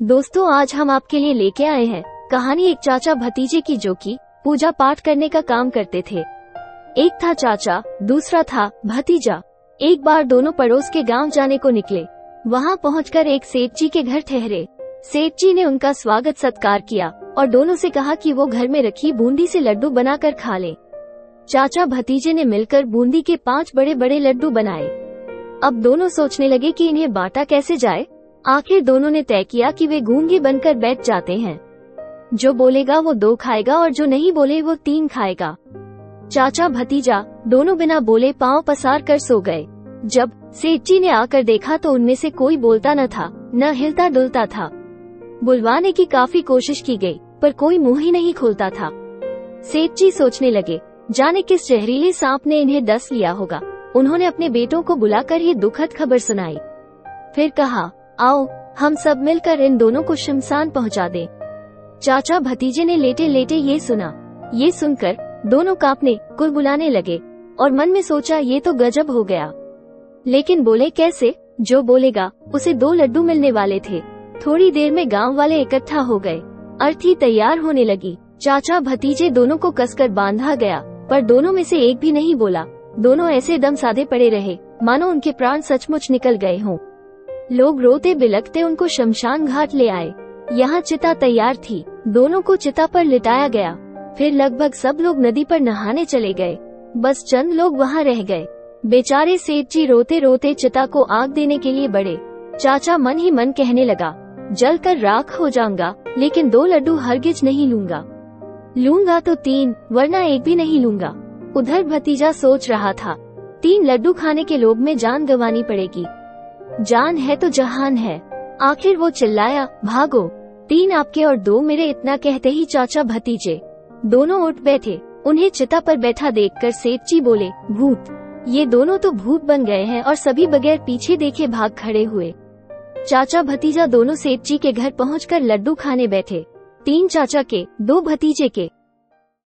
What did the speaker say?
दोस्तों, आज हम आपके लिए लेके आए हैं कहानी एक चाचा भतीजे की जो कि पूजा पाठ करने का काम करते थे। एक था चाचा, दूसरा था भतीजा। एक बार दोनों पड़ोस के गाँव जाने को निकले। वहाँ पहुंचकर एक सेठ जी के घर ठहरे। सेठ जी ने उनका स्वागत सत्कार किया और दोनों से कहा कि वो घर में रखी बूंदी से लड्डू बनाकर खा ले। चाचा भतीजे ने मिलकर बूंदी के पाँच बड़े बड़े लड्डू बनाए। अब दोनों सोचने लगे कि इन्हें बांटा कैसे जाए। आखिर दोनों ने तय किया कि वे गूँगे बनकर बैठ जाते हैं। जो बोलेगा वो दो खाएगा और जो नहीं बोले वो तीन खाएगा। चाचा, भतीजा, दोनों बिना बोले पाँव पसार कर सो गए। जब सेठ ने आकर देखा तो उनमें से कोई बोलता न था, न हिलता डुलता था। बुलवाने की काफ़ी कोशिश की गई, पर कोई मुँह ही नहीं खोलता था। सेठ जी सोचने लगे, जाने किस जहरीले सांप ने इन्हें डस लिया होगा। उन्होंने अपने बेटों को बुलाकर ये दुखद खबर सुनाई। फिर कहा आओ, हम सब मिलकर इन दोनों को शमशान पहुँचा दें। चाचा भतीजे ने लेटे लेटे ये सुना। ये सुनकर, दोनों कांपने कुल बुलाने लगे, और मन में सोचा ये तो गजब हो गया। लेकिन बोले कैसे, जो बोलेगा, उसे दो लड्डू मिलने वाले थे। थोड़ी देर में गाँव वाले इकट्ठा हो गए। अर्थी तैयार होने लगी। चाचा भतीजे दोनों को कसकर बांधा गया, पर दोनों में से एक भी नहीं बोला। दोनों ऐसे दम साधे पड़े रहे। मानो उनके प्राण सचमुच निकल गए हों। लोग रोते बिलकते उनको शमशान घाट ले आए। यहाँ चिता तैयार थी। दोनों को चिता पर लिटाया गया। फिर लगभग सब लोग नदी पर नहाने चले गए। बस चंद लोग वहाँ रह गए। बेचारे सेठ जी रोते रोते चिता को आग देने के लिए बड़े चाचा मन ही मन कहने लगा जल कर राख हो जाऊँगा, लेकिन दो लड्डू हरगिज नहीं लूँगा। लूँगा तो तीन, वरना एक भी नहीं लूँगा। उधर भतीजा सोच रहा था, तीन लड्डू खाने के लोभ में जान गंवानी पड़ेगी। जान है तो जहान है। आखिर वो चिल्लाया, भागो। तीन आपके और दो मेरे इतना कहते ही चाचा भतीजे। दोनों उठ बैठे। उन्हें चिता पर बैठा देखकर सेठ जी बोले, भूत, ये दोनों तो भूत बन गए हैं और सभी बगैर पीछे देखे भाग खड़े हुए। चाचा भतीजा दोनों सेठ जी के घर पहुँच लड्डू खाने बैठे। तीन चाचा के, दो भतीजे के।